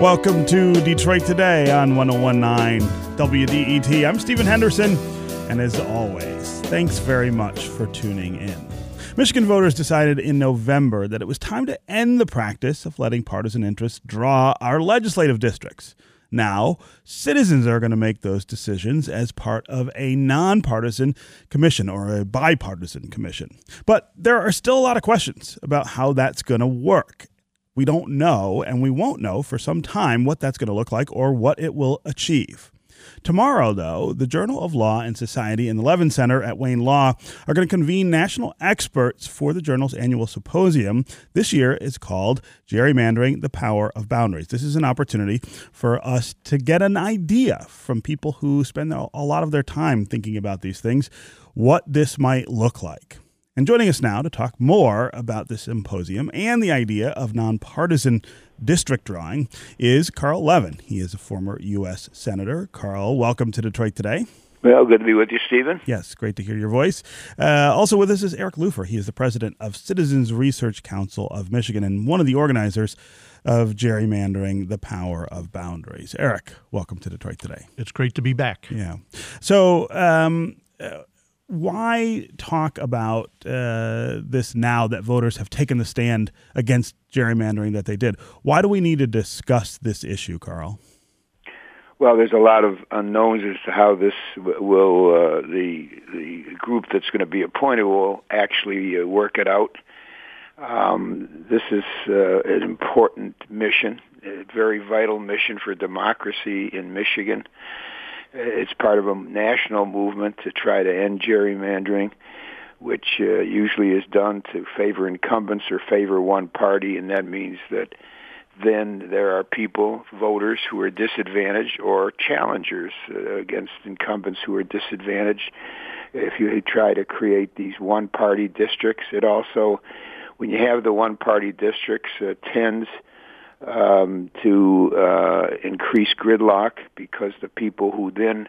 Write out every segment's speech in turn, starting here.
Welcome to Detroit Today on 1019 WDET. I'm Stephen Henderson, and as always, thanks very much for tuning in. Michigan voters decided in November that it was time to end the practice of letting partisan interests draw our legislative districts. Now, citizens are going to make those decisions as part of a nonpartisan commission or a bipartisan commission. But there are still a lot of questions about how that's going to work. We don't know, and we won't know for some time what that's going to look like or what it will achieve. Tomorrow, though, the Journal of Law and Society and the Levin Center at Wayne Law are going to convene national experts for the journal's annual symposium. This year is called Gerrymandering the Power of Boundaries. This is an opportunity for us to get an idea from people who spend a lot of their time thinking about these things what this might look like. And joining us now to talk more about this symposium and the idea of nonpartisan district drawing is Carl Levin. He is a former U.S. Senator. Carl, welcome to Detroit today. Well, good to be with you, Stephen. Yes, great to hear your voice. Uh, also with us is Eric Lupher. He is the president of Citizens Research Council of Michigan and one of the organizers of Gerrymandering the Power of Boundaries. Eric, welcome to Detroit today. It's great to be back. Yeah. So, um, uh, why talk about uh, this now that voters have taken the stand against gerrymandering that they did? Why do we need to discuss this issue, Carl? Well, there's a lot of unknowns as to how this will uh, the the group that's going to be appointed will actually uh, work it out. Um, this is uh, an important mission, a very vital mission for democracy in Michigan. It's part of a national movement to try to end gerrymandering, which uh, usually is done to favor incumbents or favor one party, and that means that then there are people, voters, who are disadvantaged or challengers uh, against incumbents who are disadvantaged. If you try to create these one-party districts, it also, when you have the one-party districts, uh, tends um, to uh, increase gridlock because the people who then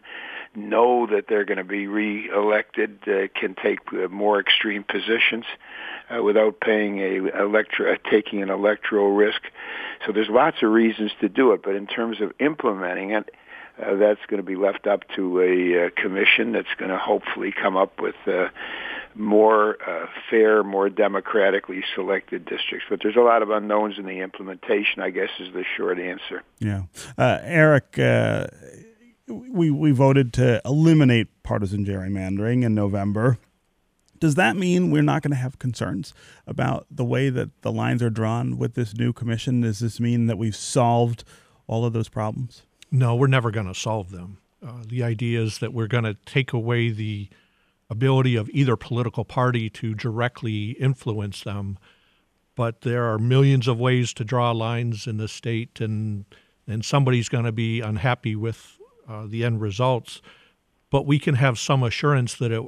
know that they're going to be re-elected uh, can take uh, more extreme positions uh, without paying a electro- uh, taking an electoral risk. So there's lots of reasons to do it, but in terms of implementing it, uh, that's going to be left up to a uh, commission that's going to hopefully come up with uh, more uh, fair, more democratically selected districts. But there's a lot of unknowns in the implementation, I guess, is the short answer. Yeah. Uh, Eric, uh, we, we voted to eliminate partisan gerrymandering in November. Does that mean we're not going to have concerns about the way that the lines are drawn with this new commission? Does this mean that we've solved all of those problems? No, we're never going to solve them. Uh, the idea is that we're going to take away the ability of either political party to directly influence them. But there are millions of ways to draw lines in the state, and and somebody's going to be unhappy with uh, the end results. But we can have some assurance that it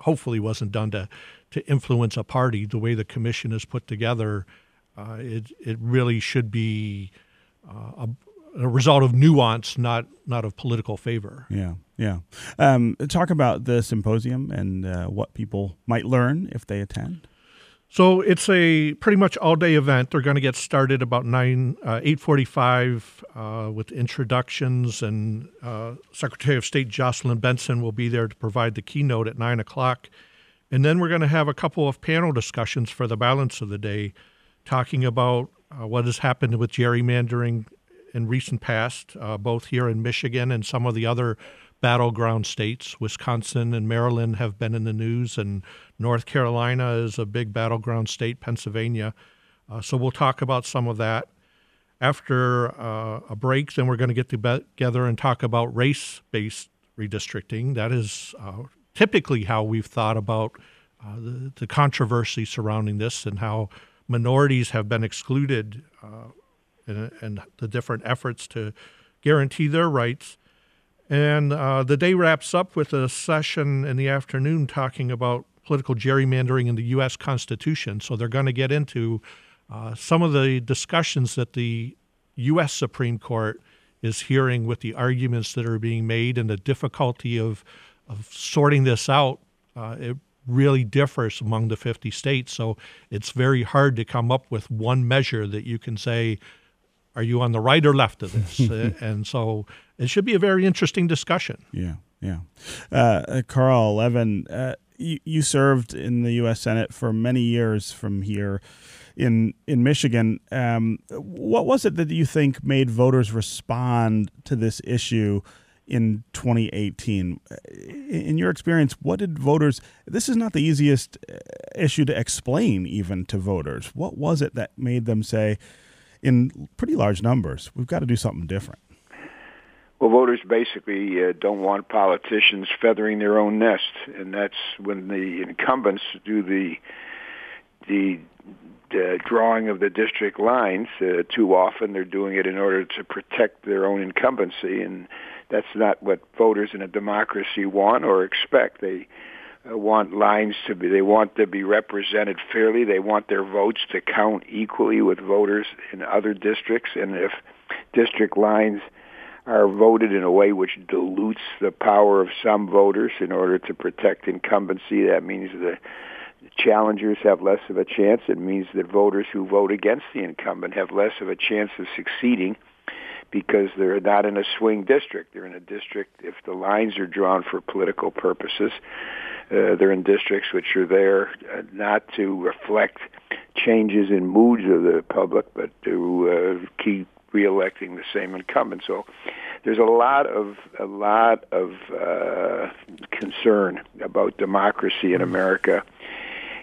hopefully wasn't done to to influence a party. The way the commission is put together, uh, it it really should be uh, a, a result of nuance, not not of political favor. Yeah, yeah. Um, talk about the symposium and uh, what people might learn if they attend. So it's a pretty much all day event. They're going to get started about nine uh, eight forty five uh, with introductions, and uh, Secretary of State Jocelyn Benson will be there to provide the keynote at nine o'clock, and then we're going to have a couple of panel discussions for the balance of the day, talking about uh, what has happened with gerrymandering in recent past, uh, both here in Michigan and some of the other battleground states. Wisconsin and Maryland have been in the news, and North Carolina is a big battleground state, Pennsylvania. Uh, so we'll talk about some of that. After uh, a break, then we're going to get together and talk about race based redistricting. That is uh, typically how we've thought about uh, the, the, controversy surrounding this and how minorities have been excluded uh, and, and the different efforts to guarantee their rights. And uh, the day wraps up with a session in the afternoon talking about political gerrymandering in the U.S. Constitution. So they're going to get into uh, some of the discussions that the U.S. Supreme Court is hearing with the arguments that are being made and the difficulty of, of sorting this out. Uh, it really differs among the 50 states. So it's very hard to come up with one measure that you can say are you on the right or left of this? uh, and so it should be a very interesting discussion. Yeah, yeah. Uh, Carl Levin, uh, you, you served in the U.S. Senate for many years from here in in Michigan. Um, what was it that you think made voters respond to this issue in 2018? In your experience, what did voters? This is not the easiest uh, issue to explain even to voters. What was it that made them say, in pretty large numbers, we've got to do something different? Well, voters basically uh, don't want politicians feathering their own nest, and that's when the incumbents do the the uh, drawing of the district lines. Uh, too often, they're doing it in order to protect their own incumbency, and that's not what voters in a democracy want or expect. They want lines to be. They want to be represented fairly. They want their votes to count equally with voters in other districts, and if district lines are voted in a way which dilutes the power of some voters in order to protect incumbency. That means the challengers have less of a chance. It means that voters who vote against the incumbent have less of a chance of succeeding because they're not in a swing district. They're in a district, if the lines are drawn for political purposes, uh, they're in districts which are there uh, not to reflect changes in moods of the public, but to uh, keep reelecting the same incumbent. So there's a lot of a lot of uh, concern about democracy in America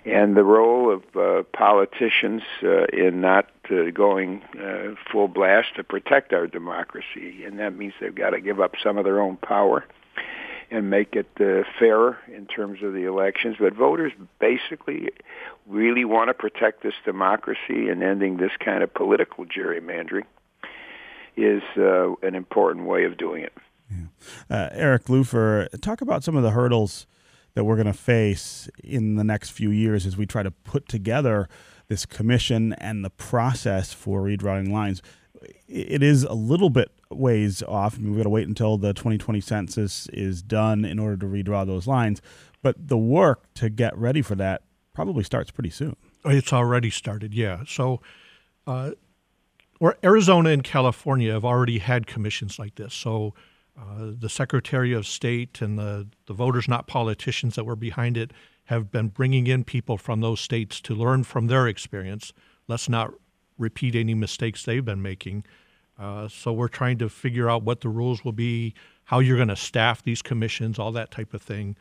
and the role of uh, politicians uh, in not uh, going uh, full blast to protect our democracy, and that means they've got to give up some of their own power and make it uh, fairer in terms of the elections. But voters basically really want to protect this democracy and ending this kind of political gerrymandering is uh, an important way of doing it. Yeah. Uh, Eric Lupher, talk about some of the hurdles that we're going to face in the next few years as we try to put together this commission and the process for redrawing lines. It is a little bit ways off. I mean, we've got to wait until the 2020 census is done in order to redraw those lines. But the work to get ready for that probably starts pretty soon. It's already started, yeah. So, uh, or Arizona and California have already had commissions like this. So, uh, the Secretary of State and the, the voters, not politicians, that were behind it have been bringing in people from those states to learn from their experience. Let's not repeat any mistakes they've been making. Uh, so we're trying to figure out what the rules will be, how you're going to staff these commissions, all that type of thing.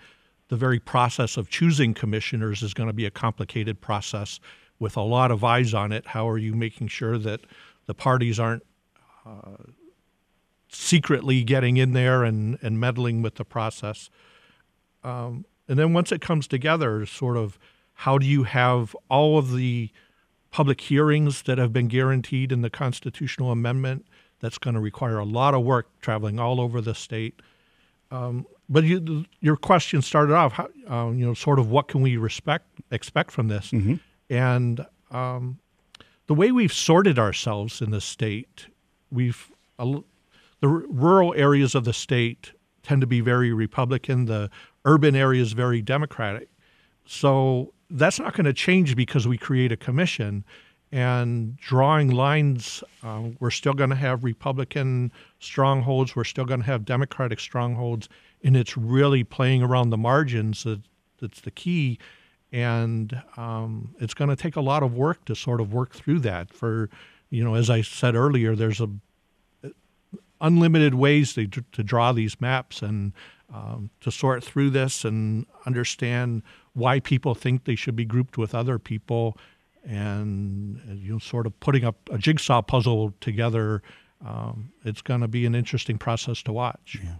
The very process of choosing commissioners is going to be a complicated process with a lot of eyes on it. How are you making sure that the parties aren't uh, secretly getting in there and, and meddling with the process. Um, and then once it comes together, sort of how do you have all of the public hearings that have been guaranteed in the constitutional amendment? That's going to require a lot of work traveling all over the state. Um, but you, your question started off, how, uh, you know, sort of what can we respect expect from this? Mm-hmm. And um, the way we've sorted ourselves in the state, we've the r- rural areas of the state tend to be very Republican. The urban areas very Democratic. So that's not going to change because we create a commission. And drawing lines, uh, we're still going to have Republican strongholds. We're still going to have Democratic strongholds, and it's really playing around the margins that, that's the key. And um, it's going to take a lot of work to sort of work through that. For you know, as I said earlier, there's a unlimited ways to, to draw these maps and um, to sort through this and understand why people think they should be grouped with other people and you know sort of putting up a jigsaw puzzle together um, it's going to be an interesting process to watch yeah.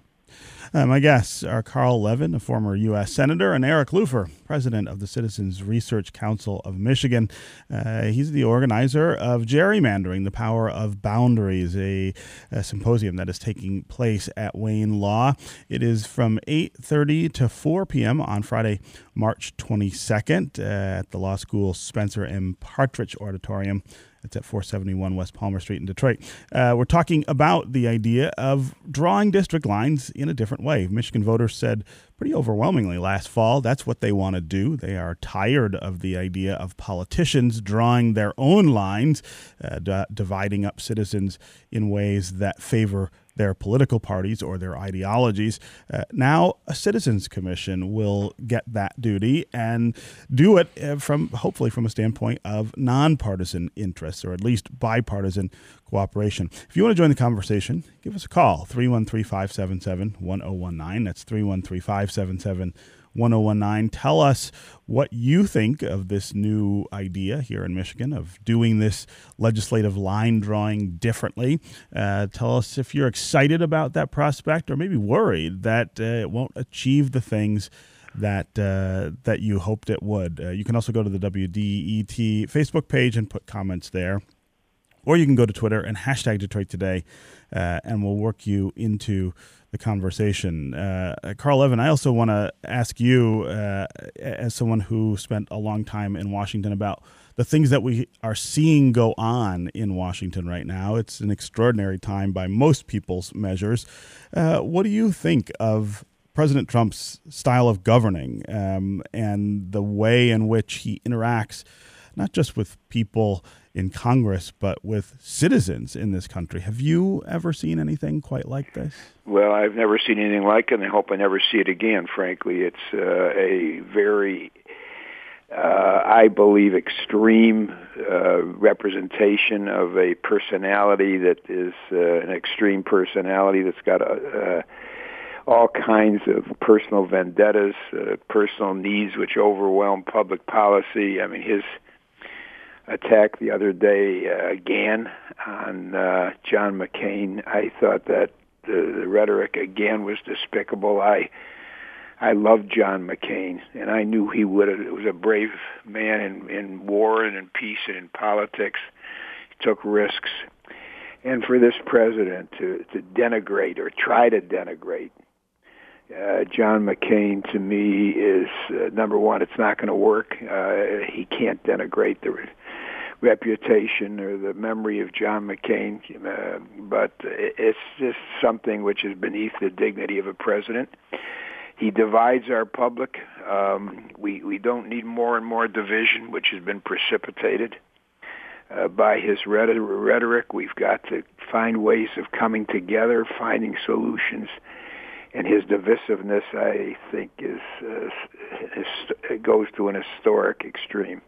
Uh, my guests are Carl Levin, a former U.S. Senator, and Eric Lupher, president of the Citizens Research Council of Michigan. Uh, he's the organizer of Gerrymandering, the Power of Boundaries, a, a, symposium that is taking place at Wayne Law. It is from 8.30 to 4 p.m. on Friday, March 22nd uh, at the Law School Spencer M. Partridge Auditorium. It's at 471 West Palmer Street in Detroit. Uh, we're talking about the idea of drawing district lines in a different way. Michigan voters said pretty overwhelmingly last fall. That's what they want to do. They are tired of the idea of politicians drawing their own lines, uh, d- dividing up citizens in ways that favor their political parties or their ideologies. Uh, now, a citizens commission will get that duty and do it uh, from hopefully from a standpoint of nonpartisan interests or at least bipartisan cooperation. If you want to join the conversation, give us a call 313 577 1019. That's 313 577 1019. Tell us what you think of this new idea here in Michigan of doing this legislative line drawing differently. Uh, tell us if you're excited about that prospect or maybe worried that uh, it won't achieve the things that uh, that you hoped it would. Uh, you can also go to the WDET Facebook page and put comments there. Or you can go to Twitter and hashtag Detroit Today, uh, and we'll work you into the conversation. Uh, Carl Levin, I also want to ask you, uh, as someone who spent a long time in Washington, about the things that we are seeing go on in Washington right now. It's an extraordinary time by most people's measures. Uh, what do you think of President Trump's style of governing um, and the way in which he interacts, not just with people in Congress, but with citizens in this country. Have you ever seen anything quite like this? Well, I've never seen anything like it, and I hope I never see it again. Frankly, it's uh, a very, uh, I believe, extreme uh, representation of a personality that is uh, an extreme personality that's got a. Uh, all kinds of personal vendettas, uh, personal needs which overwhelm public policy. I mean, his attack the other day uh, again on uh, John McCain. I thought that the, the rhetoric again was despicable. I I loved John McCain, and I knew he would. It was a brave man in, in war and in peace and in politics. He took risks, and for this president to to denigrate or try to denigrate uh, John McCain to me is uh, number one. It's not going to work. Uh, he can't denigrate the reputation or the memory of John McCain, uh, but it's just something which is beneath the dignity of a president. He divides our public. Um, we we don't need more and more division, which has been precipitated uh, by his rhetoric. We've got to find ways of coming together, finding solutions and his divisiveness, I think, is uh, goes to an historic extreme.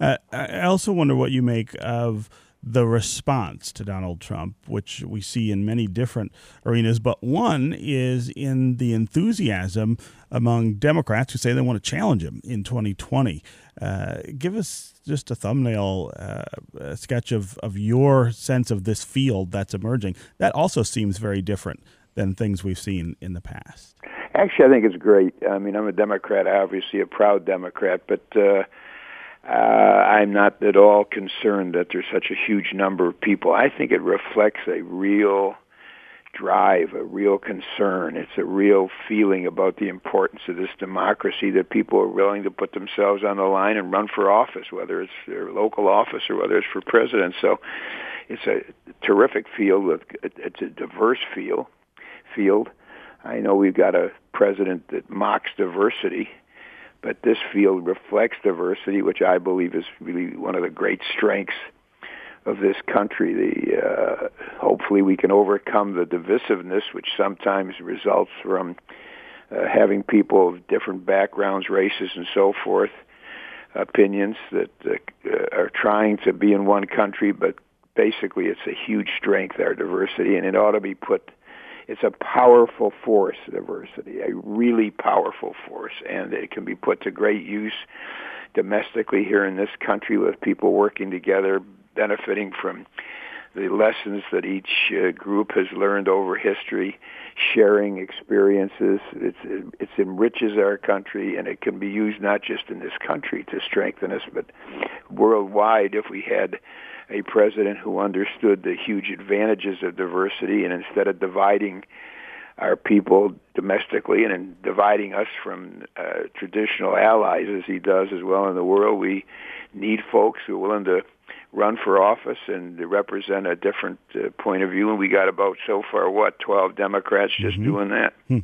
Uh, I also wonder what you make of the response to Donald Trump, which we see in many different arenas, but one is in the enthusiasm among Democrats who say they want to challenge him in 2020. Uh, give us just a thumbnail uh, a sketch of, of your sense of this field that's emerging. That also seems very different than things we've seen in the past. Actually, I think it's great. I mean, I'm a Democrat, obviously a proud Democrat, but uh, uh, I'm not at all concerned that there's such a huge number of people. I think it reflects a real drive, a real concern. It's a real feeling about the importance of this democracy that people are willing to put themselves on the line and run for office, whether it's their local office or whether it's for president. So it's a terrific field. It's a diverse field field. I know we've got a president that mocks diversity, but this field reflects diversity, which I believe is really one of the great strengths of this country. The uh, hopefully we can overcome the divisiveness, which sometimes results from uh, having people of different backgrounds, races, and so forth, opinions that uh, are trying to be in one country, but basically it's a huge strength, our diversity, and it ought to be put it's a powerful force, diversity, a really powerful force, and it can be put to great use domestically here in this country with people working together, benefiting from the lessons that each uh, group has learned over history, sharing experiences. It's, it enriches our country, and it can be used not just in this country to strengthen us, but worldwide if we had a president who understood the huge advantages of diversity, and instead of dividing our people domestically and in dividing us from uh, traditional allies as he does as well in the world, we need folks who are willing to run for office and to represent a different uh, point of view. And we got about so far what twelve Democrats just mm-hmm. doing that. Hmm.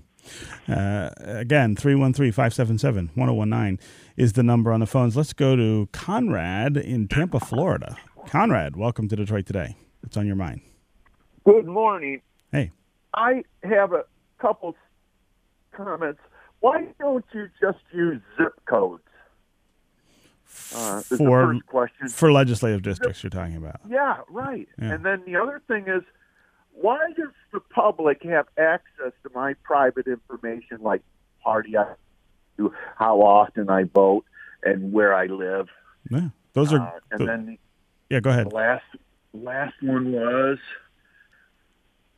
Uh, again, 313 577 1019 is the number on the phones. Let's go to Conrad in Tampa, Florida. Conrad, welcome to Detroit Today. What's on your mind? Good morning. Hey. I have a couple comments. Why don't you just use zip codes? Uh, For- first question. For legislative districts, you're talking about. Yeah, right. Yeah. And then the other thing is, why does the public have access to my private information, like party I do, how often I vote, and where I live? Yeah, those are. Uh, and th- then yeah, go ahead. the last last one was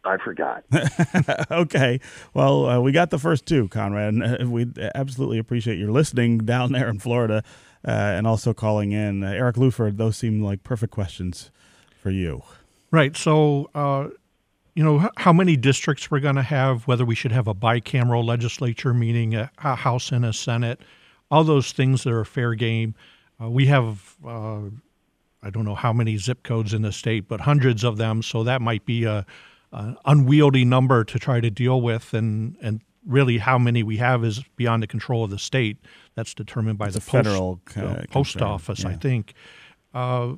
I forgot. okay. Well, uh, we got the first two, Conrad. And uh, we absolutely appreciate your listening down there in Florida uh, and also calling in. Uh, Eric Lupher, those seem like perfect questions for you. Right. So, uh, you know, how many districts we're going to have, whether we should have a bicameral legislature, meaning a, a House and a Senate, all those things that are fair game. Uh, we have, uh, I don't know how many zip codes in the state, but hundreds of them. So that might be a, a unwieldy number to try to deal with, and and really how many we have is beyond the control of the state. That's determined by It's the a federal, post, uh, post office, I think. Uh,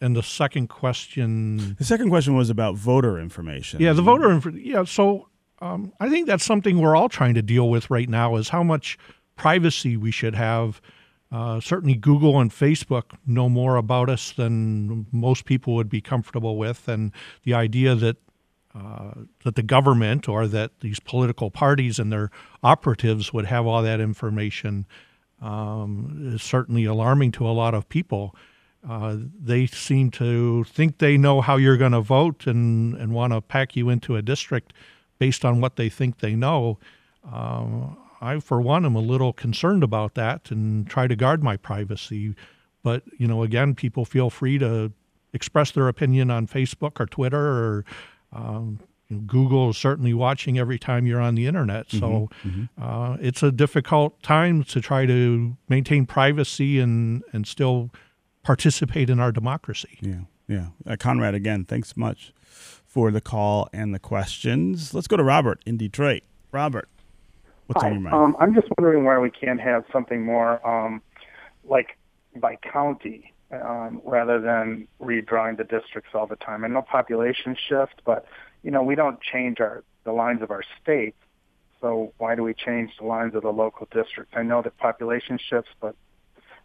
and the second question The second question was about voter information. yeah, the voter info. Yeah, so um, I think that's something we're all trying to deal with right now is how much privacy we should have. Uh, certainly, Google and Facebook know more about us than most people would be comfortable with, and the idea that uh, that the government or that these political parties and their operatives would have all that information um, is certainly alarming to a lot of people. Uh, they seem to think they know how you're going to vote and, and want to pack you into a district based on what they think they know. Um, I, for one, am a little concerned about that and try to guard my privacy. But, you know, again, people feel free to express their opinion on Facebook or Twitter or um, you know, Google is certainly watching every time you're on the internet. So Uh, it's a difficult time to try to maintain privacy and, and still participate in our democracy. Yeah, yeah. Uh, Conrad, again, thanks much for the call and the questions. Let's go to Robert in Detroit. Robert, what's Hi. on your mind? Um, I'm just wondering why we can't have something more um, like by county um, rather than redrawing the districts all the time. I know population shift, but you know we don't change our the lines of our states. So why do we change the lines of the local districts? I know that population shifts, but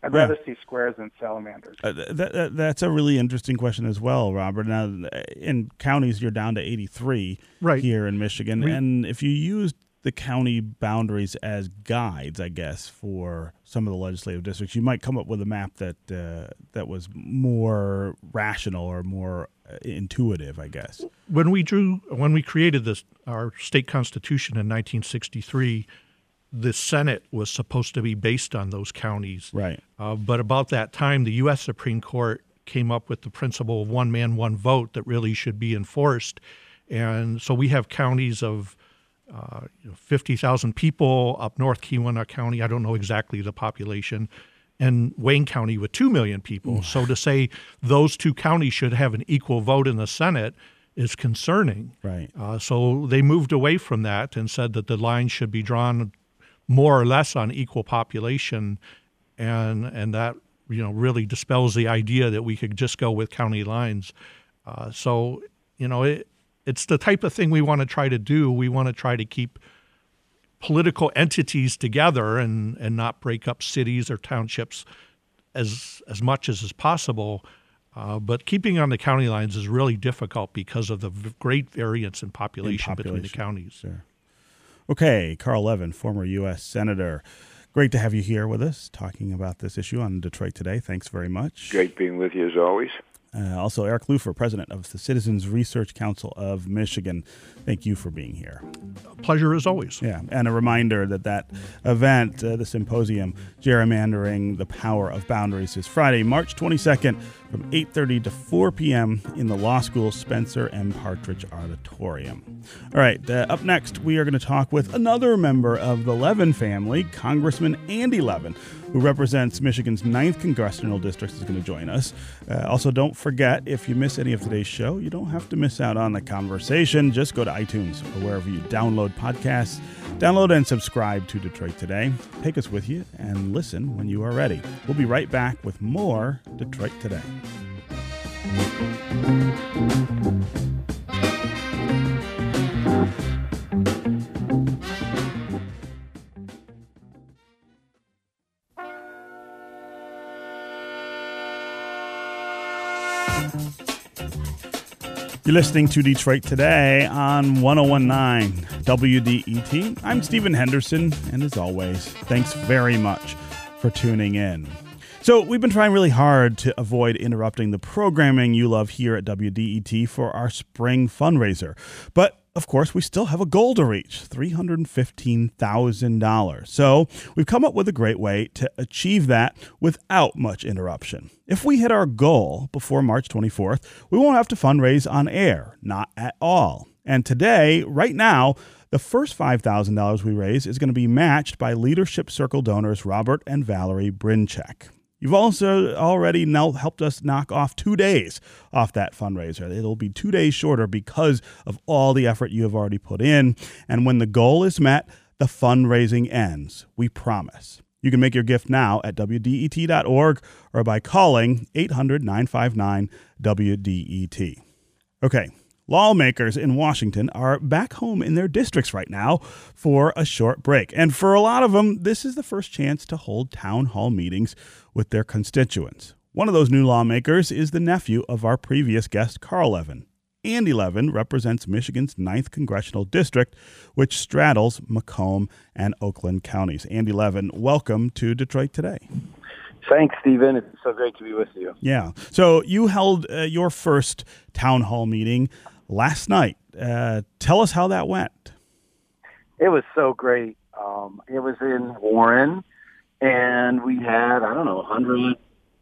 I'd Yeah. rather see squares than salamanders. Uh, that, that, that's a really interesting question as well, Robert. Now, in counties, you're down to 83 Right. here in Michigan. We- and if you use the county boundaries as guides, I guess, for some of the legislative districts, you might come up with a map that uh, that was more rational or more uh, intuitive, I guess. When we drew, when we created this, our state constitution in 1963, the Senate was supposed to be based on those counties. Right. Uh, but about that time, the U.S. Supreme Court came up with the principle of one man, one vote that really should be enforced. And so we have counties of uh, you know, 50,000 people up north, Keweenaw County. I don't know exactly the population. And Wayne County with 2 million people. So to say those two counties should have an equal vote in the Senate is concerning. Right. Uh, so they moved away from that and said that the line should be drawn more or less on equal population, and and that you know really dispels the idea that we could just go with county lines. Uh, so you know it, it's the type of thing we want to try to do. We want to try to keep political entities together and and not break up cities or townships as as much as is possible. Uh, but keeping on the county lines is really difficult because of the v- great variance in population, between the counties. Sure. Okay, Carl Levin, former U.S. Senator. Great to have you here with us talking about this issue on Detroit Today. Thanks very much. Great being with you as always. Uh, also, Eric Lupher, president of the Citizens Research Council of Michigan. Thank you for being here. Pleasure as always. Yeah, and a reminder that that event, uh, the symposium, gerrymandering the power of boundaries, is Friday, March 22nd, from 8:30 to 4 p.m. in the Law School Spencer M. Partridge Auditorium. All right, uh, up next, we are going to talk with another member of the Levin family, Congressman Andy Levin. Who represents Michigan's 9th Congressional District, is going to join us. Uh, also, don't forget if you miss any of today's show, you don't have to miss out on the conversation. Just go to iTunes or wherever you download podcasts. Download and subscribe to Detroit Today. Take us with you and listen when you are ready. We'll be right back with more Detroit Today. You're listening to Detroit Today on 1019 WDET. I'm Stephen Henderson, and as always, thanks very much for tuning in. So, we've been trying really hard to avoid interrupting the programming you love here at WDET for our spring fundraiser. But of course, we still have a goal to reach $315,000. So we've come up with a great way to achieve that without much interruption. If we hit our goal before March 24th, we won't have to fundraise on air, not at all. And today, right now, the first $5,000 we raise is going to be matched by Leadership Circle donors Robert and Valerie Brinchek. You've also already now helped us knock off two days off that fundraiser. It'll be two days shorter because of all the effort you have already put in. And when the goal is met, the fundraising ends. We promise. You can make your gift now at WDET.org or by calling 800 959 WDET. Okay, Lawmakers in Washington are back home in their districts right now for a short break. And for a lot of them, this is the first chance to hold town hall meetings with their constituents. One of those new lawmakers is the nephew of our previous guest, Carl Levin. Andy Levin represents Michigan's 9th Congressional District, which straddles Macomb and Oakland counties. Andy Levin, welcome to Detroit Today. Thanks, Stephen. It's so great to be with you. Yeah. So you held uh, your first town hall meeting last night. Uh, tell us how that went. It was so great. Um, it was in Warren, and we had I don't know, hundred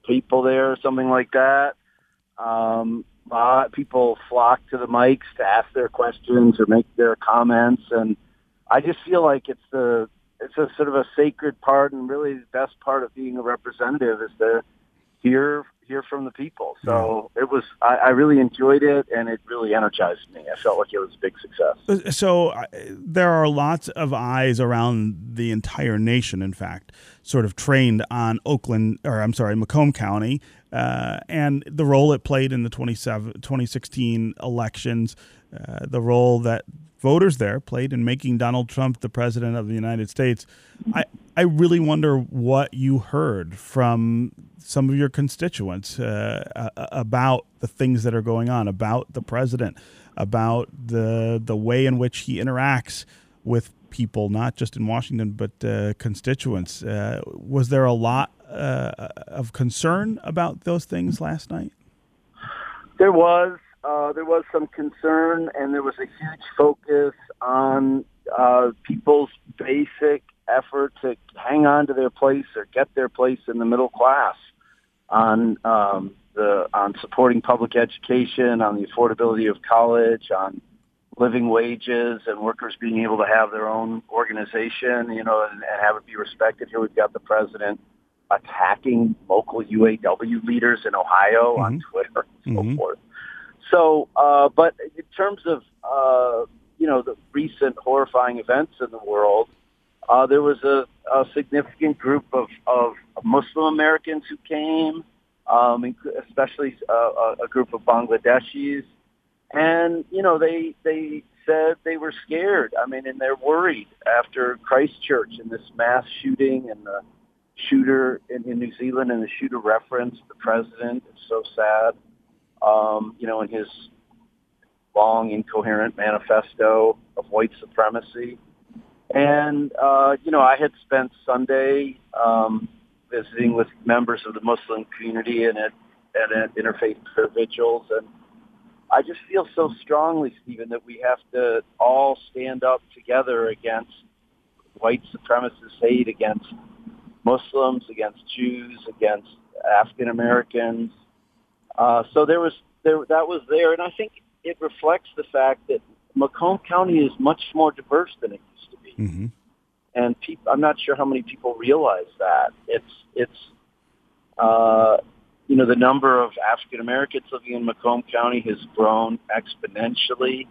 people there or something like that. Um, people flocked to the mics to ask their questions or make their comments, and I just feel like it's the it's a sort of a sacred part and really the best part of being a representative is to hear hear from the people. So it was, I, I, really enjoyed it, and it really energized me. I felt like it was a big success. Uh, so uh, there are lots of eyes around the entire nation. In fact, sort of trained on Oakland, or I'm sorry, Macomb County, uh, and the role it played in the 2016 elections, uh, the role that voters there played in making Donald Trump the president of the United States. I, I really wonder what you heard from some of your constituents uh, about the things that are going on, about the president, about the the way in which he interacts with people, not just in Washington but uh, constituents. Uh, was there a lot uh, of concern about those things last night? There was. Uh, there was some concern, and there was a huge focus on uh, people's basic effort to hang on to their place or get their place in the middle class on um, the on supporting public education, on the affordability of college, on living wages, and workers being able to have their own organization, you know, and, and have it be respected. Here we've got the president attacking local UAW leaders in Ohio mm-hmm. on Twitter and so mm-hmm. forth. So, uh, but in terms of uh, you know the recent horrifying events in the world, uh, there was a, a significant group of, of Muslim Americans who came, um, especially uh, a group of Bangladeshis, and you know they they said they were scared. I mean, and they're worried after Christchurch and this mass shooting and the shooter in, in New Zealand and the shooter referenced the president. It's so sad. Um, you know, in his long, incoherent manifesto of white supremacy. And, uh, you know, I had spent Sunday um, visiting with members of the Muslim community and at, and at interfaith prayer vigils. And I just feel so strongly, Stephen, that we have to all stand up together against white supremacist hate against Muslims, against Jews, against African Americans. Uh, so there was there that was there, and I think it reflects the fact that Macomb County is much more diverse than it used to be. Mm-hmm. and pe- I'm not sure how many people realize that. It's it's uh, you know the number of African Americans living in Macomb County has grown exponentially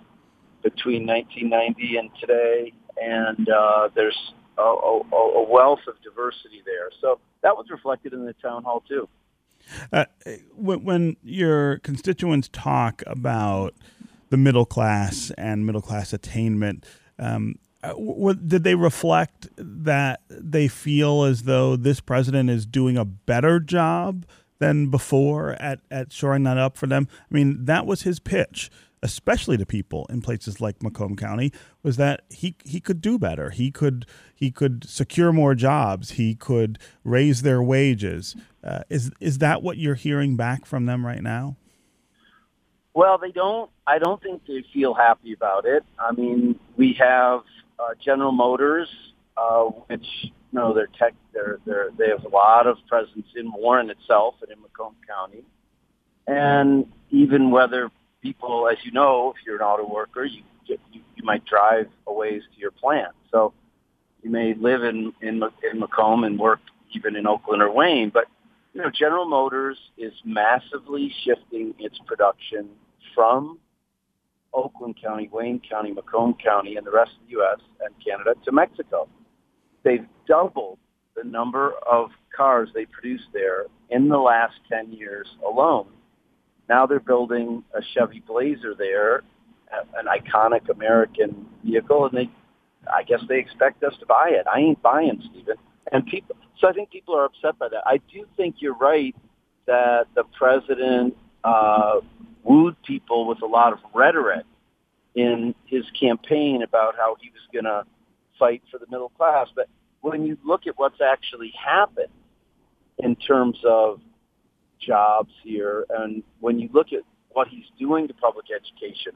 between 1990 and today, and uh, there's a, a, a wealth of diversity there. So that was reflected in the town hall too. Uh, when, your constituents talk about the middle class and middle class attainment, um, uh, what, did they reflect that they feel as though this president is doing a better job than before at, at shoring that up for them? I mean, that was his pitch especially to people in places like Macomb County, was that he he could do better. He could he could secure more jobs. He could raise their wages. Uh, is is that what you're hearing back from them right now? Well, they don't. I don't think they feel happy about it. I mean, we have uh, General Motors, uh, which you know they're tech. They're they're they have a lot of presence in Warren itself and in Macomb County, and even whether people, as you know, if you're an auto worker, you get, you, you might drive a ways to your plant. So you may live in, in in Macomb and work even in Oakland or Wayne, but you know General Motors is massively shifting its production from Oakland County, Wayne County, Macomb County, and the rest of the U.S. and Canada to Mexico. They've doubled the number of cars they produce there in the last 10 years alone. Now they're building a Chevy Blazer there, an iconic American vehicle, and they, I guess they expect us to buy it. I ain't buying, Stephen. And people, so I think people are upset by that. I do think you're right that the president uh, wooed people with a lot of rhetoric in his campaign about how he was going to fight for the middle class. But when you look at what's actually happened in terms of jobs here. And when you look at what he's doing to public education,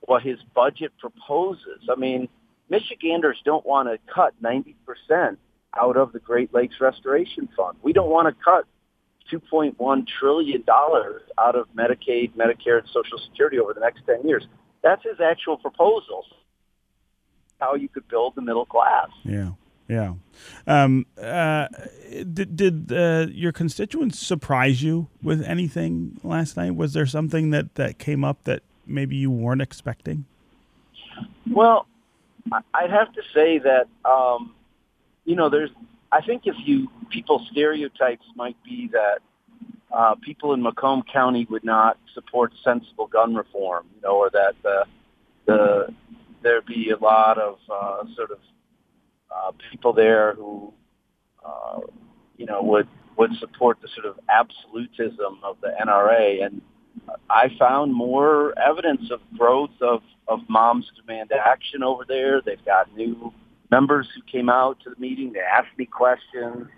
what his budget proposes, I mean, Michiganders don't want to cut 90% out of the Great Lakes Restoration Fund. We don't want to cut $2.1 trillion out of Medicaid, Medicare, and Social Security over the next 10 years. That's his actual proposals, how you could build the middle class. Yeah. Yeah. Um, uh, did did uh, your constituents surprise you with anything last night? Was there something that, that came up that maybe you weren't expecting? Well, I'd have to say that um, you know there's. I think if you people stereotypes might be that uh, people in Macomb County would not support sensible gun reform, you know, or that the the there'd be a lot of uh, sort of uh, people there who, uh, you know, would would support the sort of absolutism of the NRA, and I found more evidence of growth of of Moms Demand Action over there. They've got new members who came out to the meeting. They asked me questions,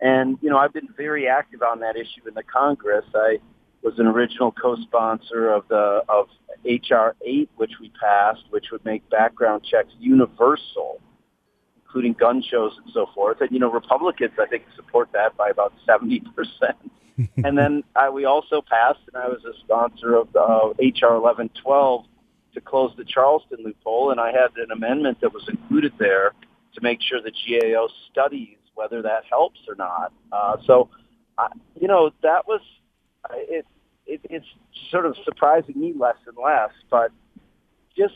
and you know, I've been very active on that issue in the Congress. I was an original co-sponsor of the of HR 8, which we passed, which would make background checks universal including gun shows and so forth. And you know, Republicans I think support that by about seventy percent. and then I, we also passed, and I was a sponsor of uh, HR 1112 to close the Charleston loophole, and I had an amendment that was included there to make sure the GAO studies whether that helps or not. Uh, so, uh, you know, that was it, it. It's sort of surprising me less and less, but just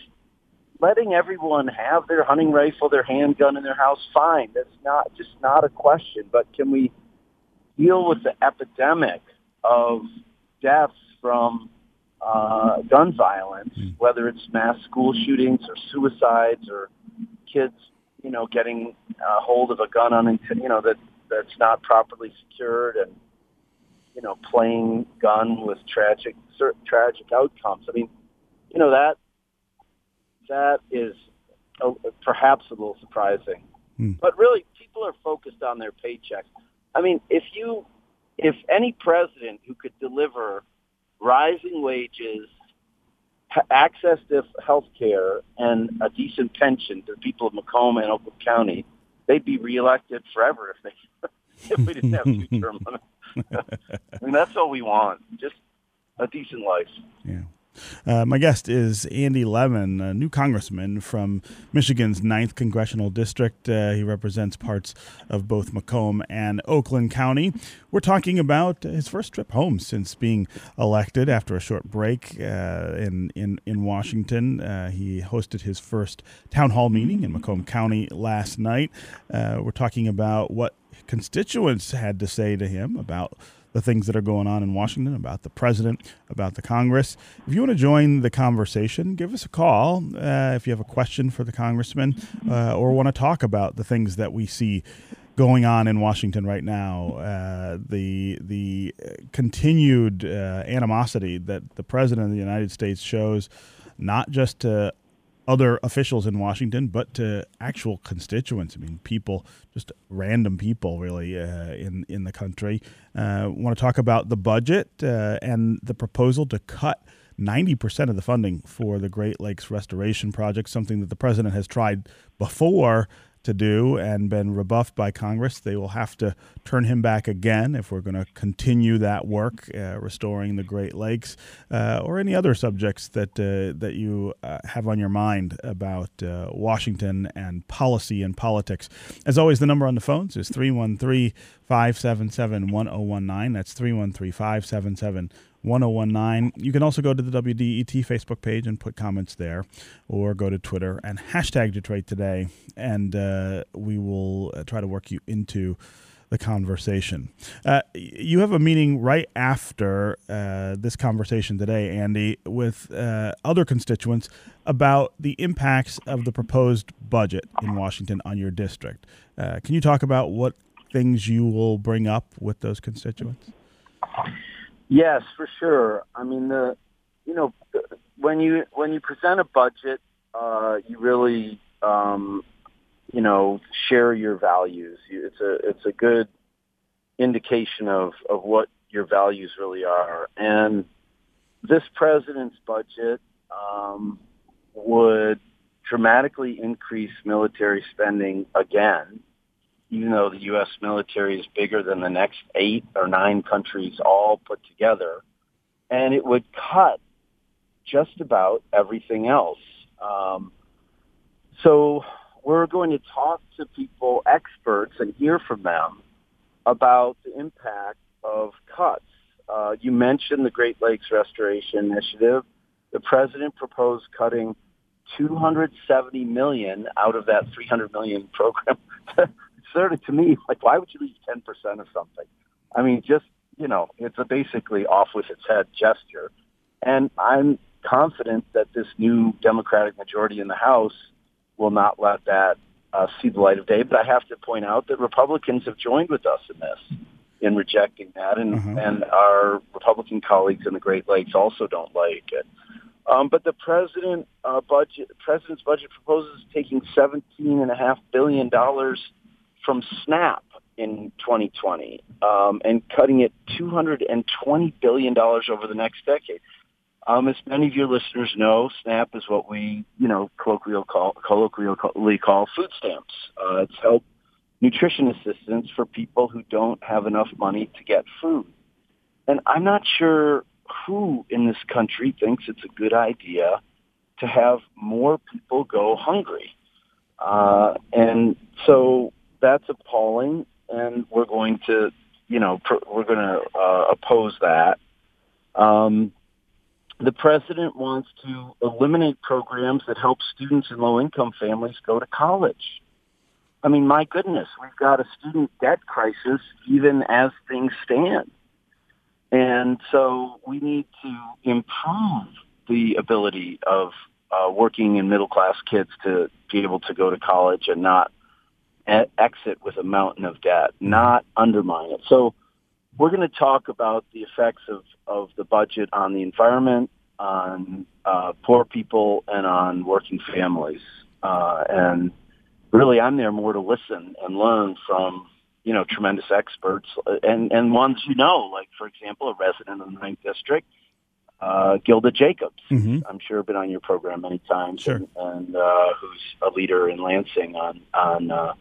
letting everyone have their hunting rifle, their handgun in their house, fine. That's not just not a question. But can we deal with the epidemic of deaths from uh, gun violence, mm. whether it's mass school shootings or suicides or kids, you know, getting a hold of a gun on, you know, that that's not properly secured and you know, playing gun with tragic tragic outcomes. I mean, you know that that is a, perhaps a little surprising. Hmm. But really, people are focused on their paychecks. I mean, if you, if any president who could deliver rising wages, access to health care, and a decent pension to the people of Macomb and Oakland County, they'd be reelected forever if they if we didn't have two term limits. I mean, that's all we want. Just a decent life. Yeah. Uh, my guest is Andy Levin, a new congressman from Michigan's 9th Congressional District. Uh, he represents parts of both Macomb and Oakland County. We're talking about his first trip home since being elected after a short break uh, in, in, in Washington. Uh, he hosted his first town hall meeting in Macomb County last night. Uh, we're talking about what constituents had to say to him about the things that are going on in Washington, about the president, about the Congress. If you want to join the conversation, give us a call uh, if you have a question for the congressman uh, or want to talk about the things that we see going on in Washington right now. Uh, the the continued uh, animosity that the president of the United States shows, not just to other officials in Washington, but to actual constituents. I mean, people, just random people, really, uh, in in the country. Uh, Want to talk about the budget uh, and the proposal to cut. 90% of the funding for the Great Lakes Restoration Project, something that the president has tried before to do and been rebuffed by Congress. They will have to turn him back again if we're going to continue that work, uh, restoring the Great Lakes, uh, or any other subjects that uh, that you uh, have on your mind about uh, Washington and policy and politics. As always, the number on the phones is 313 577 1019. That's 313 577 1019. You can also go to the WDET Facebook page and put comments there, or go to Twitter and hashtag Detroit Today, and uh, we will uh, try to work you into the conversation. Uh, you have a meeting right after uh, this conversation today, Andy, with uh, other constituents about the impacts of the proposed budget in Washington on your district. Uh, can you talk about what things you will bring up with those constituents? Yes, for sure. I mean, the you know when you when you present a budget, uh, you really um, you know share your values. It's a it's a good indication of of what your values really are. And this president's budget um, would dramatically increase military spending again even though the U.S. military is bigger than the next eight or nine countries all put together, and it would cut just about everything else. Um, so we're going to talk to people, experts, and hear from them about the impact of cuts. Uh, you mentioned the Great Lakes Restoration Initiative. The president proposed cutting 270 million out of that 300 million program sort to me like why would you leave ten percent of something? I mean, just you know, it's a basically off with its head gesture, and I'm confident that this new Democratic majority in the House will not let that uh, see the light of day. But I have to point out that Republicans have joined with us in this, in rejecting that, and mm-hmm. and our Republican colleagues in the Great Lakes also don't like it. Um, but the president uh, budget, president's budget proposes taking seventeen and a half billion dollars from SNAP in 2020 um, and cutting it $220 billion over the next decade. Um, as many of your listeners know, SNAP is what we, you know, colloquially call, colloquially call food stamps. Uh, it's help nutrition assistance for people who don't have enough money to get food. And I'm not sure who in this country thinks it's a good idea to have more people go hungry. Uh, and so that's appalling, and we're going to, you know, pr- we're going to uh, oppose that. Um, the president wants to eliminate programs that help students in low-income families go to college. I mean, my goodness, we've got a student debt crisis even as things stand. And so we need to improve the ability of uh, working and middle class kids to be able to go to college and not exit with a mountain of debt, not undermine it. So we're going to talk about the effects of, of the budget on the environment, on uh, poor people, and on working families. Uh, and really, I'm there more to listen and learn from you know tremendous experts and and ones you know, like for example, a resident of the Ninth District. Uh, Gilda Jacobs, mm-hmm. I'm sure been on your program many times, sure. and, and uh, who's a leader in Lansing on on uh,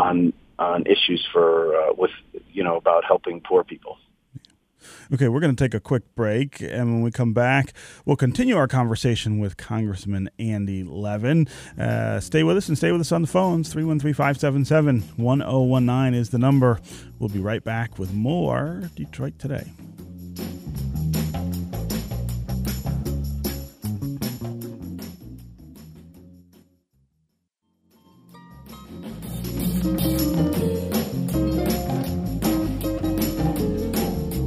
on on issues for uh, with you know about helping poor people. Okay, we're going to take a quick break, and when we come back, we'll continue our conversation with Congressman Andy Levin. Uh, stay with us and stay with us on the phones. 313 577 1019 is the number. We'll be right back with more Detroit Today.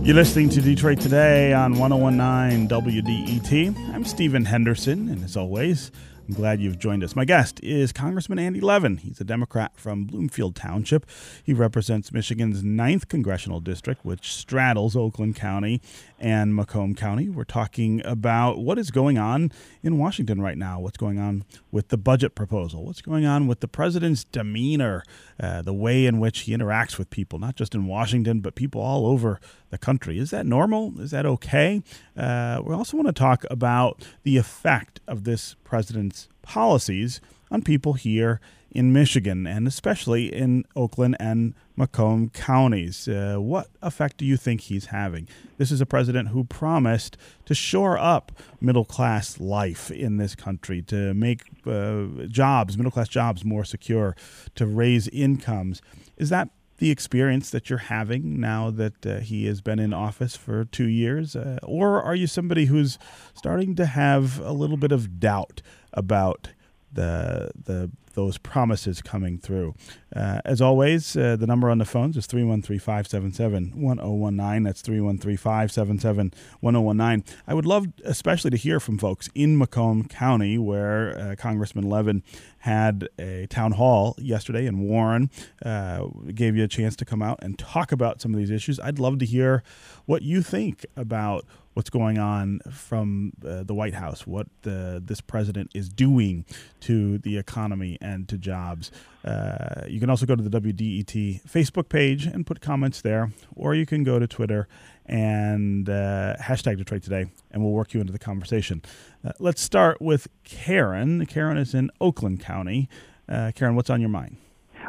You're listening to Detroit Today on 1019 WDET. I'm Stephen Henderson, and as always, I'm glad you've joined us. My guest is Congressman Andy Levin. He's a Democrat from Bloomfield Township. He represents Michigan's 9th congressional district, which straddles Oakland County and Macomb County. We're talking about what is going on in Washington right now, what's going on with the budget proposal, what's going on with the president's demeanor, uh, the way in which he interacts with people, not just in Washington, but people all over the country. Is that normal? Is that okay? Uh, we also want to talk about the effect of this president's policies on people here in Michigan and especially in Oakland and Macomb counties. Uh, what effect do you think he's having? This is a president who promised to shore up middle class life in this country, to make uh, jobs, middle class jobs, more secure, to raise incomes. Is that the experience that you're having now that uh, he has been in office for two years? Uh, or are you somebody who's starting to have a little bit of doubt about the the those promises coming through. Uh, as always, uh, the number on the phones is 313 577 1019. That's 313 577 1019. I would love, especially, to hear from folks in Macomb County, where uh, Congressman Levin had a town hall yesterday and Warren, uh, gave you a chance to come out and talk about some of these issues. I'd love to hear what you think about what's going on from uh, the White House, what uh, this president is doing to the economy and to jobs. Uh, you can also go to the WDET Facebook page and put comments there, or you can go to Twitter and uh, hashtag Detroit Today, and we'll work you into the conversation. Uh, let's start with Karen. Karen is in Oakland County. Uh, Karen, what's on your mind?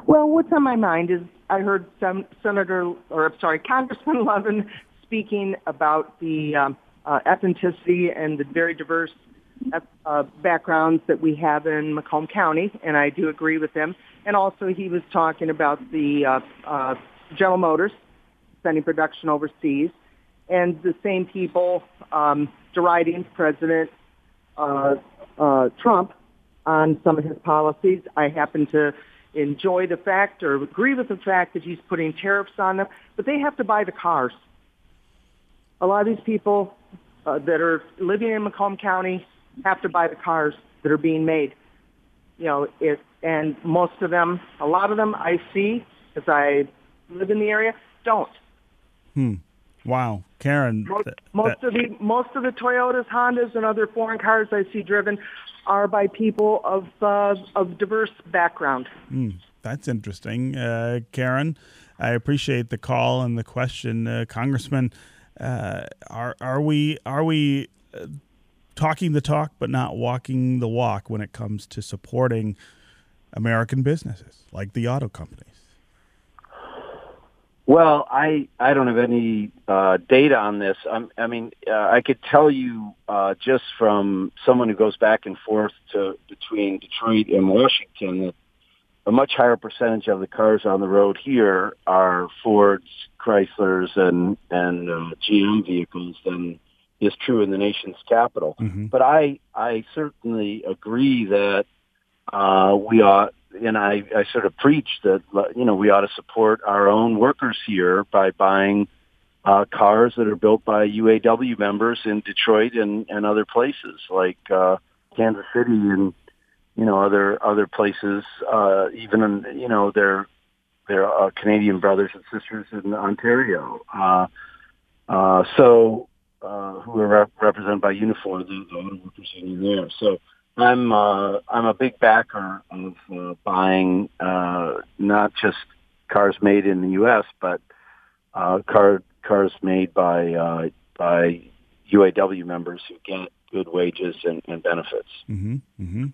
Well, what's on my mind is I heard some Senator, or I'm sorry, Congressman Levin speaking about the um, uh, ethnicity and the very diverse uh, backgrounds that we have in Macomb County, and I do agree with him. And also, he was talking about the uh, uh, General Motors sending production overseas, and the same people um, deriding President uh, uh, Trump on some of his policies. I happen to enjoy the fact or agree with the fact that he's putting tariffs on them, but they have to buy the cars. A lot of these people uh, that are living in Macomb County have to buy the cars that are being made. You know, it, and most of them, a lot of them I see as I live in the area, don't. Hmm. Wow, Karen. Most, most of the most of the Toyotas, Hondas, and other foreign cars I see driven are by people of uh, of diverse background. Hmm. That's interesting, uh, Karen. I appreciate the call and the question, uh, Congressman. Uh, are are we are we uh, talking the talk but not walking the walk when it comes to supporting American businesses like the auto companies? Well, I I don't have any uh, data on this. I'm, i mean, uh, I could tell you uh, just from someone who goes back and forth to between Detroit and Washington that a much higher percentage of the cars on the road here are Fords, Chryslers, and and uh, GM vehicles than is true in the nation's capital. Mm-hmm. But I I certainly agree that uh, we ought and I, I sort of preach that you know we ought to support our own workers here by buying uh, cars that are built by UAW members in Detroit and, and other places like uh, Kansas City and you know other other places. Uh, even in, you know their their uh, Canadian brothers and sisters in Ontario. Uh, uh, so uh, who are rep- represented by Unifor, the, the auto workers union there. So I'm uh, I'm a big backer of uh, buying uh, not just cars made in the U.S. but uh, car cars made by uh, by UAW members who get good wages and, and benefits. Mm-hmm, mm-hmm.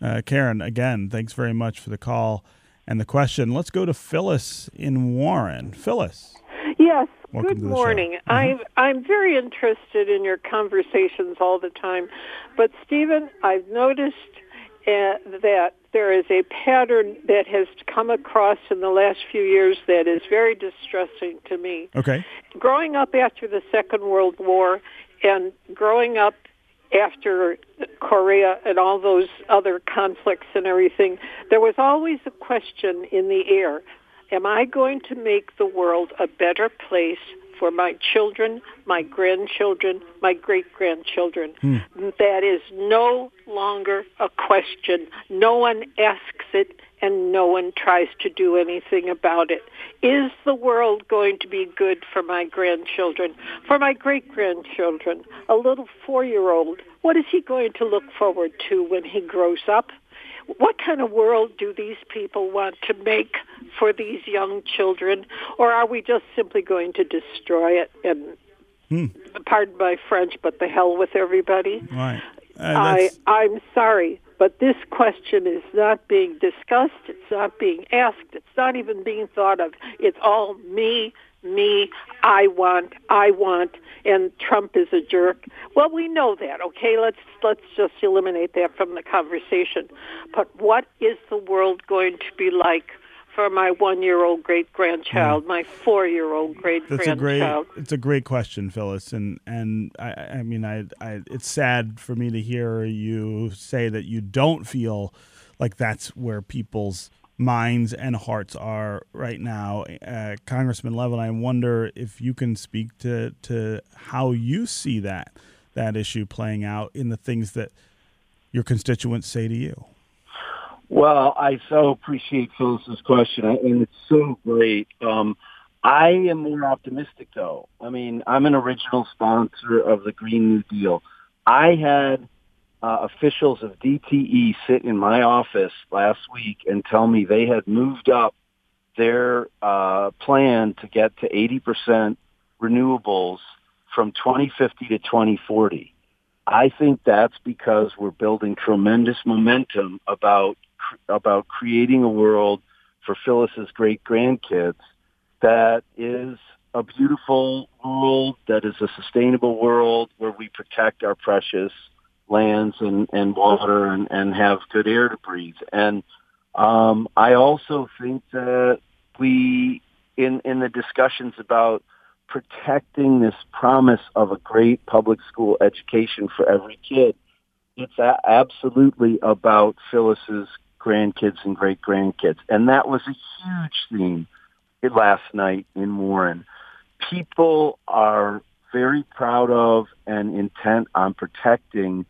Uh, Karen, again, thanks very much for the call and the question. Let's go to Phyllis in Warren. Phyllis. Yes. Welcome Good morning. Mm-hmm. I'm I'm very interested in your conversations all the time, but Stephen, I've noticed uh, that there is a pattern that has come across in the last few years that is very distressing to me. Okay. Growing up after the Second World War and growing up after Korea and all those other conflicts and everything, there was always a question in the air. Am I going to make the world a better place for my children, my grandchildren, my great-grandchildren? Hmm. That is no longer a question. No one asks it and no one tries to do anything about it. Is the world going to be good for my grandchildren, for my great-grandchildren? A little four-year-old, what is he going to look forward to when he grows up? What kind of world do these people want to make for these young children? Or are we just simply going to destroy it and, pardon my French, but the hell with everybody? Right. Uh, I, I'm sorry, but this question is not being discussed. It's not being asked. It's not even being thought of. It's all me, me, I want, I want, and Trump is a jerk. Well, we know that. Okay, let's let's just eliminate that from the conversation. But what is the world going to be like for my one-year-old great grandchild, hmm. my four-year-old great. That's a great. grandchild? It's a great question, Phyllis, and and I, I mean, I, I, it's sad for me to hear you say that you don't feel like that's where people's minds and hearts are right now, uh, Congressman Levin. I wonder if you can speak to to how you see that that issue playing out in the things that your constituents say to you. Well, I so appreciate Phyllis's question, and it's so great. Um, I am more optimistic, though. I mean, I'm an original sponsor of the Green New Deal. I had uh, officials of DTE sit in my office last week and tell me they had moved up their uh, plan to get to 80% renewables from 2050 to 2040. I think that's because we're building tremendous momentum about about creating a world for Phyllis's great grandkids that is a beautiful world, that is a sustainable world where we protect our precious lands and, and water and, and have good air to breathe. And um, I also think that we, in, in the discussions about protecting this promise of a great public school education for every kid, it's a- absolutely about Phyllis's grandkids and great grandkids. And that was a huge theme last night in Warren. People are very proud of and intent on protecting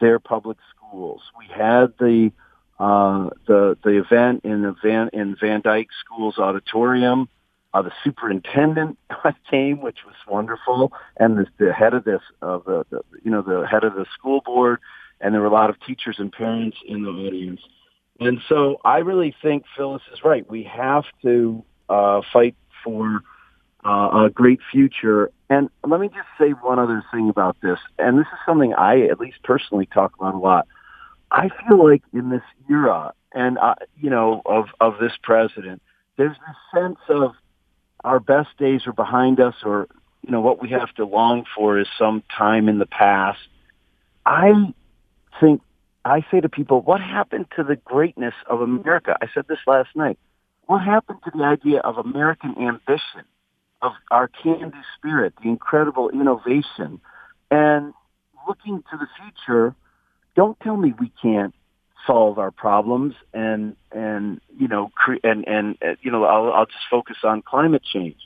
their public schools. We had the uh, the the event in the Van in Van Dyke School's auditorium. Uh, the superintendent came, which was wonderful, and the, the head of this, of the, the you know the head of the school board, and there were a lot of teachers and parents in the audience. And so I really think Phyllis is right. We have to uh, fight for uh, a great future. And let me just say one other thing about this, and this is something I, at least personally, talk about a lot. I feel like in this era, and uh, you know, of of this president, there's this sense of our best days are behind us, or you know, what we have to long for is some time in the past. I think I say to people, what happened to the greatness of America? I said this last night. What happened to the idea of American ambition, of our can-do spirit, the incredible innovation, and looking to the future? Don't tell me we can't solve our problems and and you know cre- and and uh, you know I'll, I'll just focus on climate change.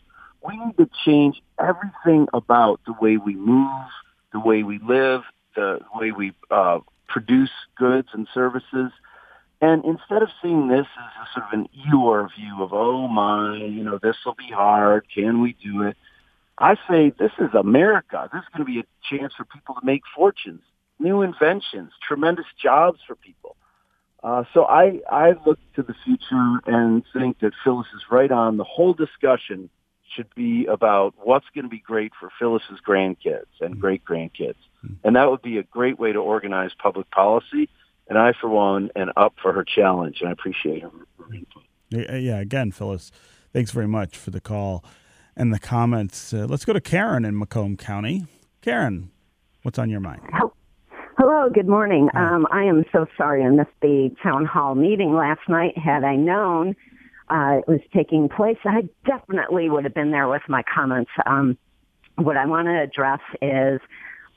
We need to change everything about the way we move, the way we live, the way we uh, produce goods and services. And instead of seeing this as a sort of an Eeyore view of, oh my, you know, this will be hard, can we do it? I say this is America. This is going to be a chance for people to make fortunes, new inventions, tremendous jobs for people. Uh, so I, I look to the future and think that Phyllis is right on. The whole discussion should be about what's going to be great for Phyllis's grandkids and great grandkids. And that would be a great way to organize public policy. And I, for one, am up for her challenge, and I appreciate her, her input. Yeah, yeah, again, Phyllis, thanks very much for the call. and the comments. Uh, let's go to Karen in Macomb County. Karen, what's on your mind? Hello, good morning. Um, I am so sorry I missed the town hall meeting last night. Had I known uh, it was taking place, I definitely would have been there with my comments. Um, what I want to address is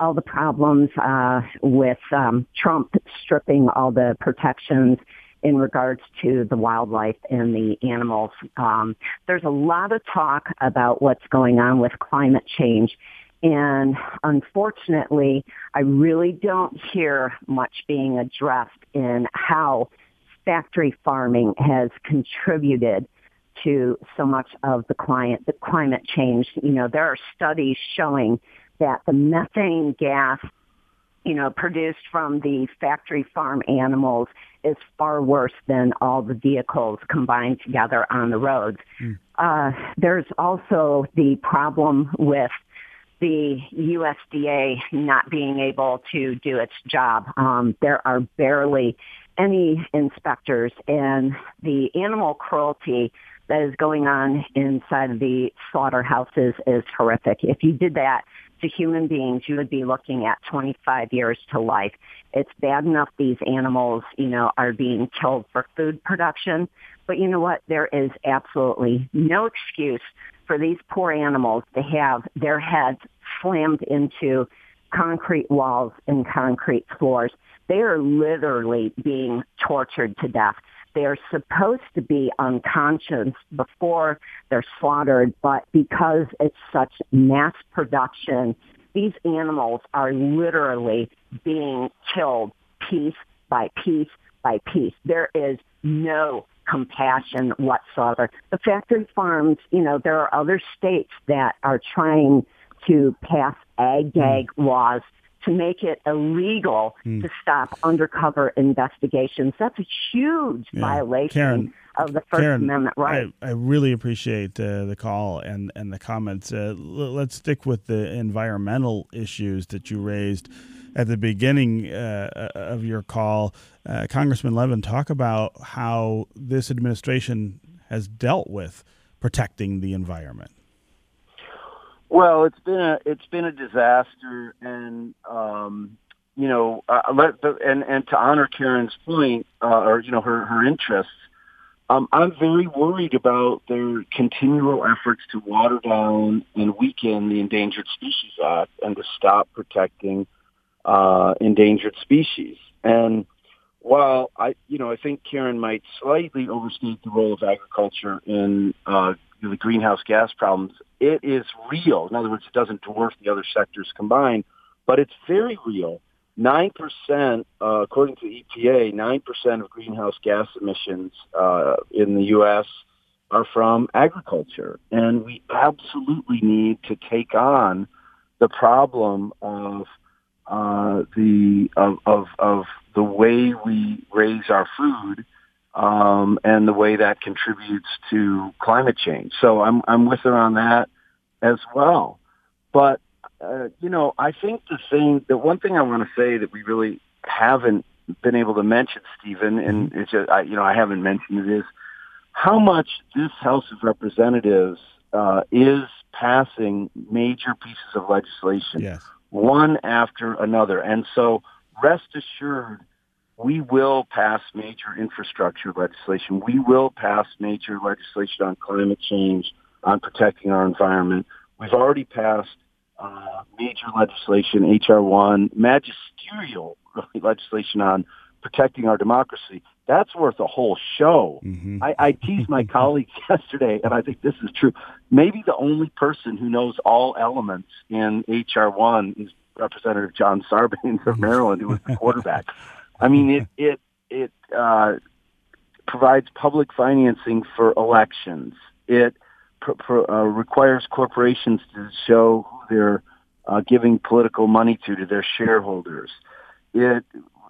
all the problems uh, with um, Trump stripping all the protections in regards to the wildlife and the animals. Um, there's a lot of talk about what's going on with climate change. And unfortunately, I really don't hear much being addressed in how factory farming has contributed to so much of the climate, the climate change. You know, there are studies showing that the methane gas, you know, produced from the factory farm animals is far worse than all the vehicles combined together on the roads. Mm. Uh, there's also the problem with the USDA not being able to do its job. Um, there are barely any inspectors, and the animal cruelty that is going on inside of the slaughterhouses is horrific. If you did that to human beings, you would be looking at 25 years to life. It's bad enough these animals, you know, are being killed for food production, but you know what? There is absolutely no excuse for these poor animals to have their heads slammed into concrete walls and concrete floors. They are literally being tortured to death. They're supposed to be unconscious before they're slaughtered, but because it's such mass production, these animals are literally being killed piece by piece by piece. There is no compassion whatsoever. The factory farms, you know, there are other states that are trying to pass ag gag mm. laws to make it illegal mm. to stop undercover investigations. That's a huge yeah. violation Karen, of the First Karen, Amendment right. I, I really appreciate uh, the call and, and the comments. Uh, l- let's stick with the environmental issues that you raised at the beginning uh, of your call. Uh, Congressman Levin, talk about how this administration has dealt with protecting the environment. Well, it's been a it's been a disaster, and um, you know, uh, let the, and and to honor Karen's point, uh, or you know, her her interests. Um, I'm very worried about their continual efforts to water down and weaken the Endangered Species Act and to stop protecting uh, endangered species. And while I, you know, I think Karen might slightly overstate the role of agriculture in uh, the greenhouse gas problems, it is real. In other words, it doesn't dwarf the other sectors combined, but it's very real. 9%, uh, according to the EPA, 9% of greenhouse gas emissions uh, in the U.S. are from agriculture. And we absolutely need to take on the problem of uh, the of, of, of the way we raise our food um, and the way that contributes to climate change. So I'm I'm with her on that as well. But uh, you know, I think the thing, the one thing I want to say that we really haven't been able to mention, Stephen, and mm-hmm. it's just, I, you know, I haven't mentioned it is how much this House of Representatives uh, is passing major pieces of legislation, yes. One after another, and so rest assured we will pass major infrastructure legislation. We will pass major legislation on climate change, on protecting our environment. We've already passed uh, major legislation, H.R. 1, magisterial legislation on protecting our democracy. That's worth a whole show. Mm-hmm. I, I teased my colleagues yesterday, and I think this is true. Maybe the only person who knows all elements in H.R. 1 is Representative John Sarbanes of Maryland, who was the quarterback. I mean, it it it uh, provides public financing for elections. It pr- pr- uh, requires corporations to show who they're uh, giving political money to to their shareholders. It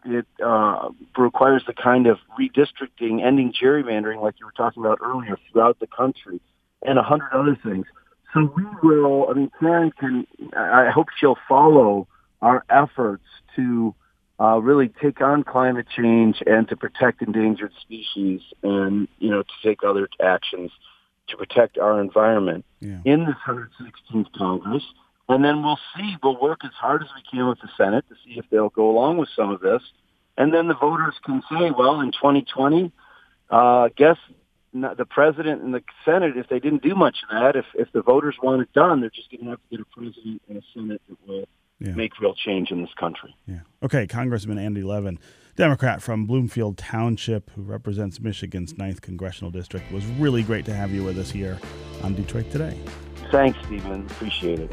it uh, requires the kind of redistricting, ending gerrymandering, like you were talking about earlier, throughout the country, and a hundred other things. So we will. I mean, Karen can. I hope she'll follow our efforts to uh, really take on climate change and to protect endangered species and, you know, to take other actions to protect our environment Yeah. in this 116th Congress. And then we'll see. We'll work as hard as we can with the Senate to see if they'll go along with some of this. And then the voters can say, well, in 2020, uh, guess the president and the Senate, if they didn't do much of that, if, if the voters want it done, they're just going to have to get a president and a Senate that will Yeah. make real change in this country. Yeah. Okay, Congressman Andy Levin, Democrat from Bloomfield Township, who represents Michigan's 9th Congressional District, was really great to have you with us here on Detroit Today. Thanks, Stephen. Appreciate it.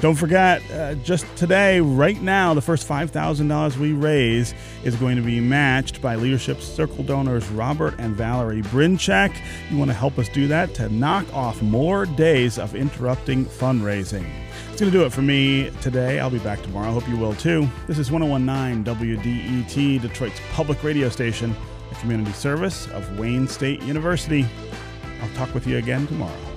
Don't forget, uh, just today, right now, the first $5,000 we raise is going to be matched by Leadership Circle donors Robert and Valerie Brinchak. You want to help us do that to knock off more days of interrupting fundraising. It's going to do it for me today. I'll be back tomorrow. I hope you will too. This is 1019 WDET, Detroit's public radio station, a community service of Wayne State University. I'll talk with you again tomorrow.